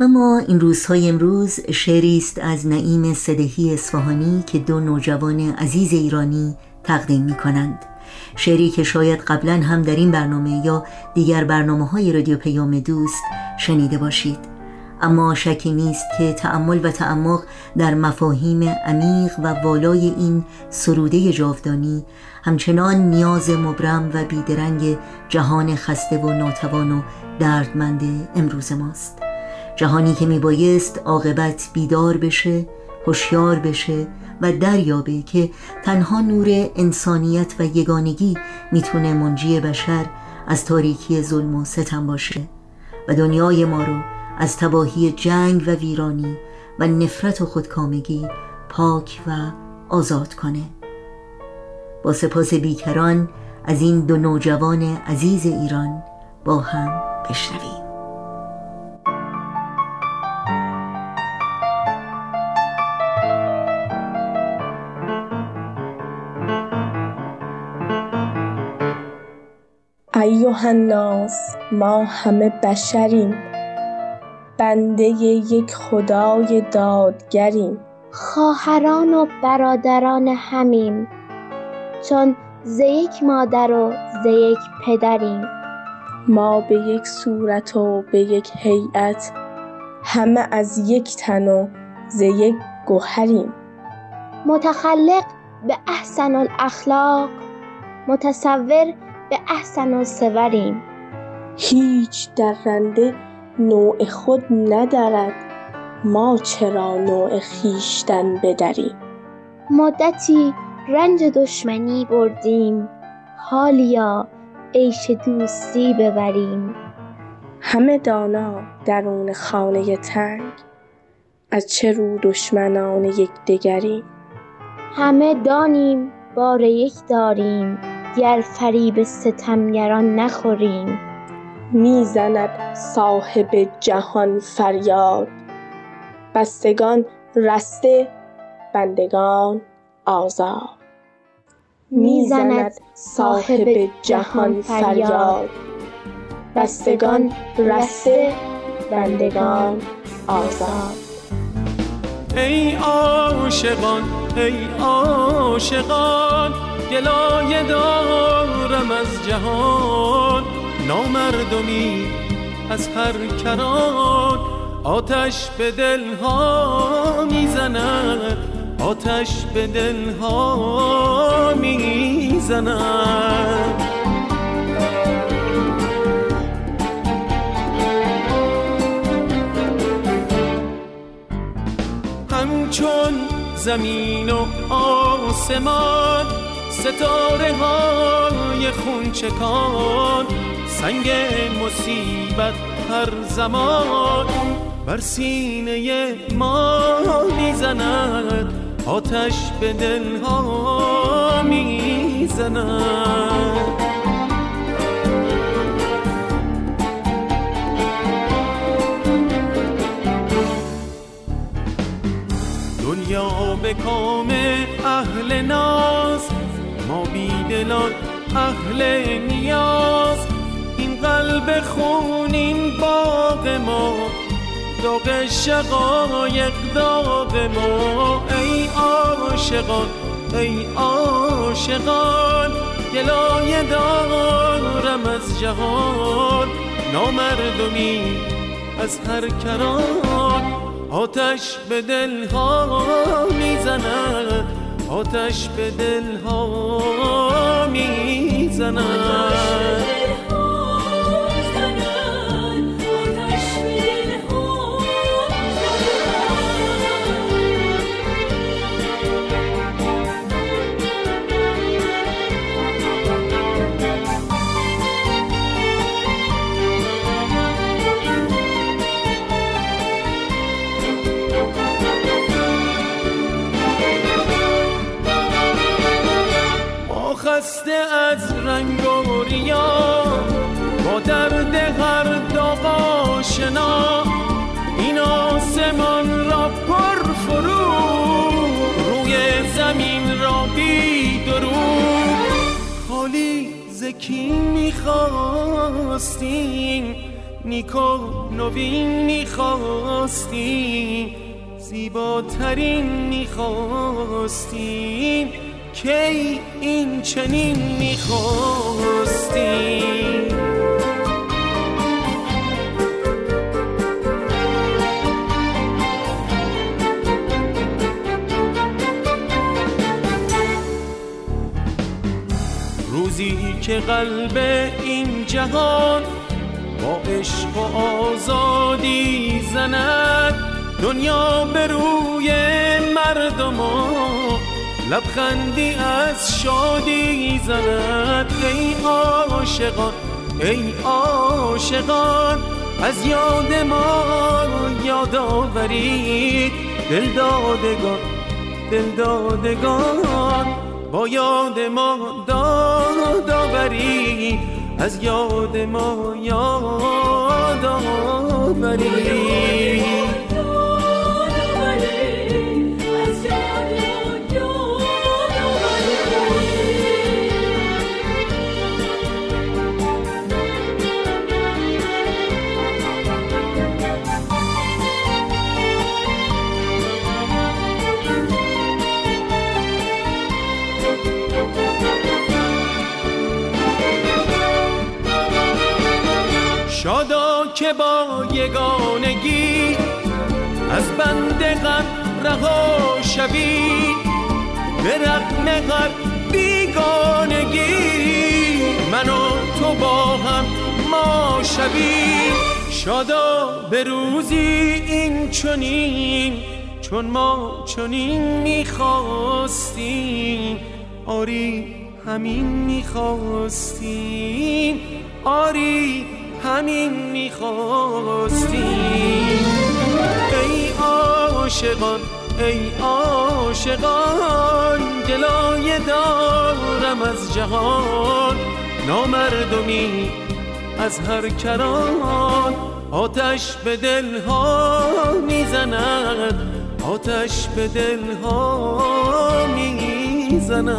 و ما این روزهای امروز شعری است از نعیم صدهی اصفهانی که دو نوجوان عزیز ایرانی تقدیم می کنند شعری که شاید قبلا هم در این برنامه یا دیگر برنامه های رادیو پیام دوست شنیده باشید. اما شکی نیست که تأمل و تعمق در مفاهیم عمیق و والای این سروده جاودانی همچنان نیاز مبرم و بیدرنگ جهان خسته و ناتوان و دردمند امروز ماست. جهانی که میبایست عاقبت بیدار بشه هوشیار بشه و دریابه که تنها نور انسانیت و یگانگی می‌تونه منجی بشر از تاریکی ظلم و ستم باشه و دنیای ما رو از تباهی جنگ و ویرانی و نفرت و خودکامگی پاک و آزاد کنه. با سپاس بیکران از این دو نوجوان عزیز ایران با هم بشنویم. ایها الناس ما همه بشریم. بنده یک خدای دادگریم. خواهران و برادران همیم. چون ز یک مادر و ز یک پدریم. ما به یک صورت و به یک هیئت همه از یک تن و ز یک گهریم متخلق به احسن الاخلاق متصور به احسن الصوریم هیچ درنده نوع خود ندرد ما چرا نوع خویشتن بدریم؟ مدتی رنج دشمنی بردیم. حالیا عیش دوستی ببریم. همه دانا درون خانه تنگ. از چه رو دشمنان یکدیگریم همه دانیم بار یک داریم. گر فریب ستمگران نخوریم. می‌زند صاحب جهان فریاد. بستگان رسته بندگان آزاد. می‌زند صاحب جهان فریاد. بستگان رسته بندگان آزاد. ای عاشقان ای عاشقان گلایه دارم از جهان. نامردمی از هر کران. آتش به دلها می‌زند. آتش به دلها می‌زند. همچون زمین و آسمان ستاره های خونچکان سنگ مصیبت هر زمان. بر سینه ما می‌زند آتش به دلها می‌زند. دنیا به کام اهل ناز ما بیدلان اهل نیاز. این قلب خونین باغ ما داغ شقایق داغ ما. ای عاشقان ای عاشقان گلایه دارم از جهان. نامردمی از هر کران آتش به دلها می‌زند. آتش به دلها می‌زند خسته از رنگ و ریا. با درد هر داغ آشنا. این آسمان را پر فرو. روی زمین را بی درو. خالی زکی می‌خواستیم. نیکو نوین می‌خواستیم. زیباترین می‌خواستیم. کی این چنین می‌خواستیم روزی که قلب این جهان با عشق و آزادی زند دنیا به روی مردم لبخندی از شادی زند ای عاشقان ای عاشقان. از یاد ما یاد آورید دل دادگان دل دادگان. با یاد ما داد آورید از یاد ما یاد آورید که با یگانگی از بند غم رها شوی. به رقم هر بیگانگی من و تو با هم ما شوی. شادا به روزی این چنین چون ما چنین می‌خواستیم. آری همین می‌خواستیم. آری همین می‌خواستیم. ای عاشقان ای عاشقان گلایه دارم از جهان. نامردمی از هر کران. آتش به دلها می‌زند آتش به دلها می‌زند.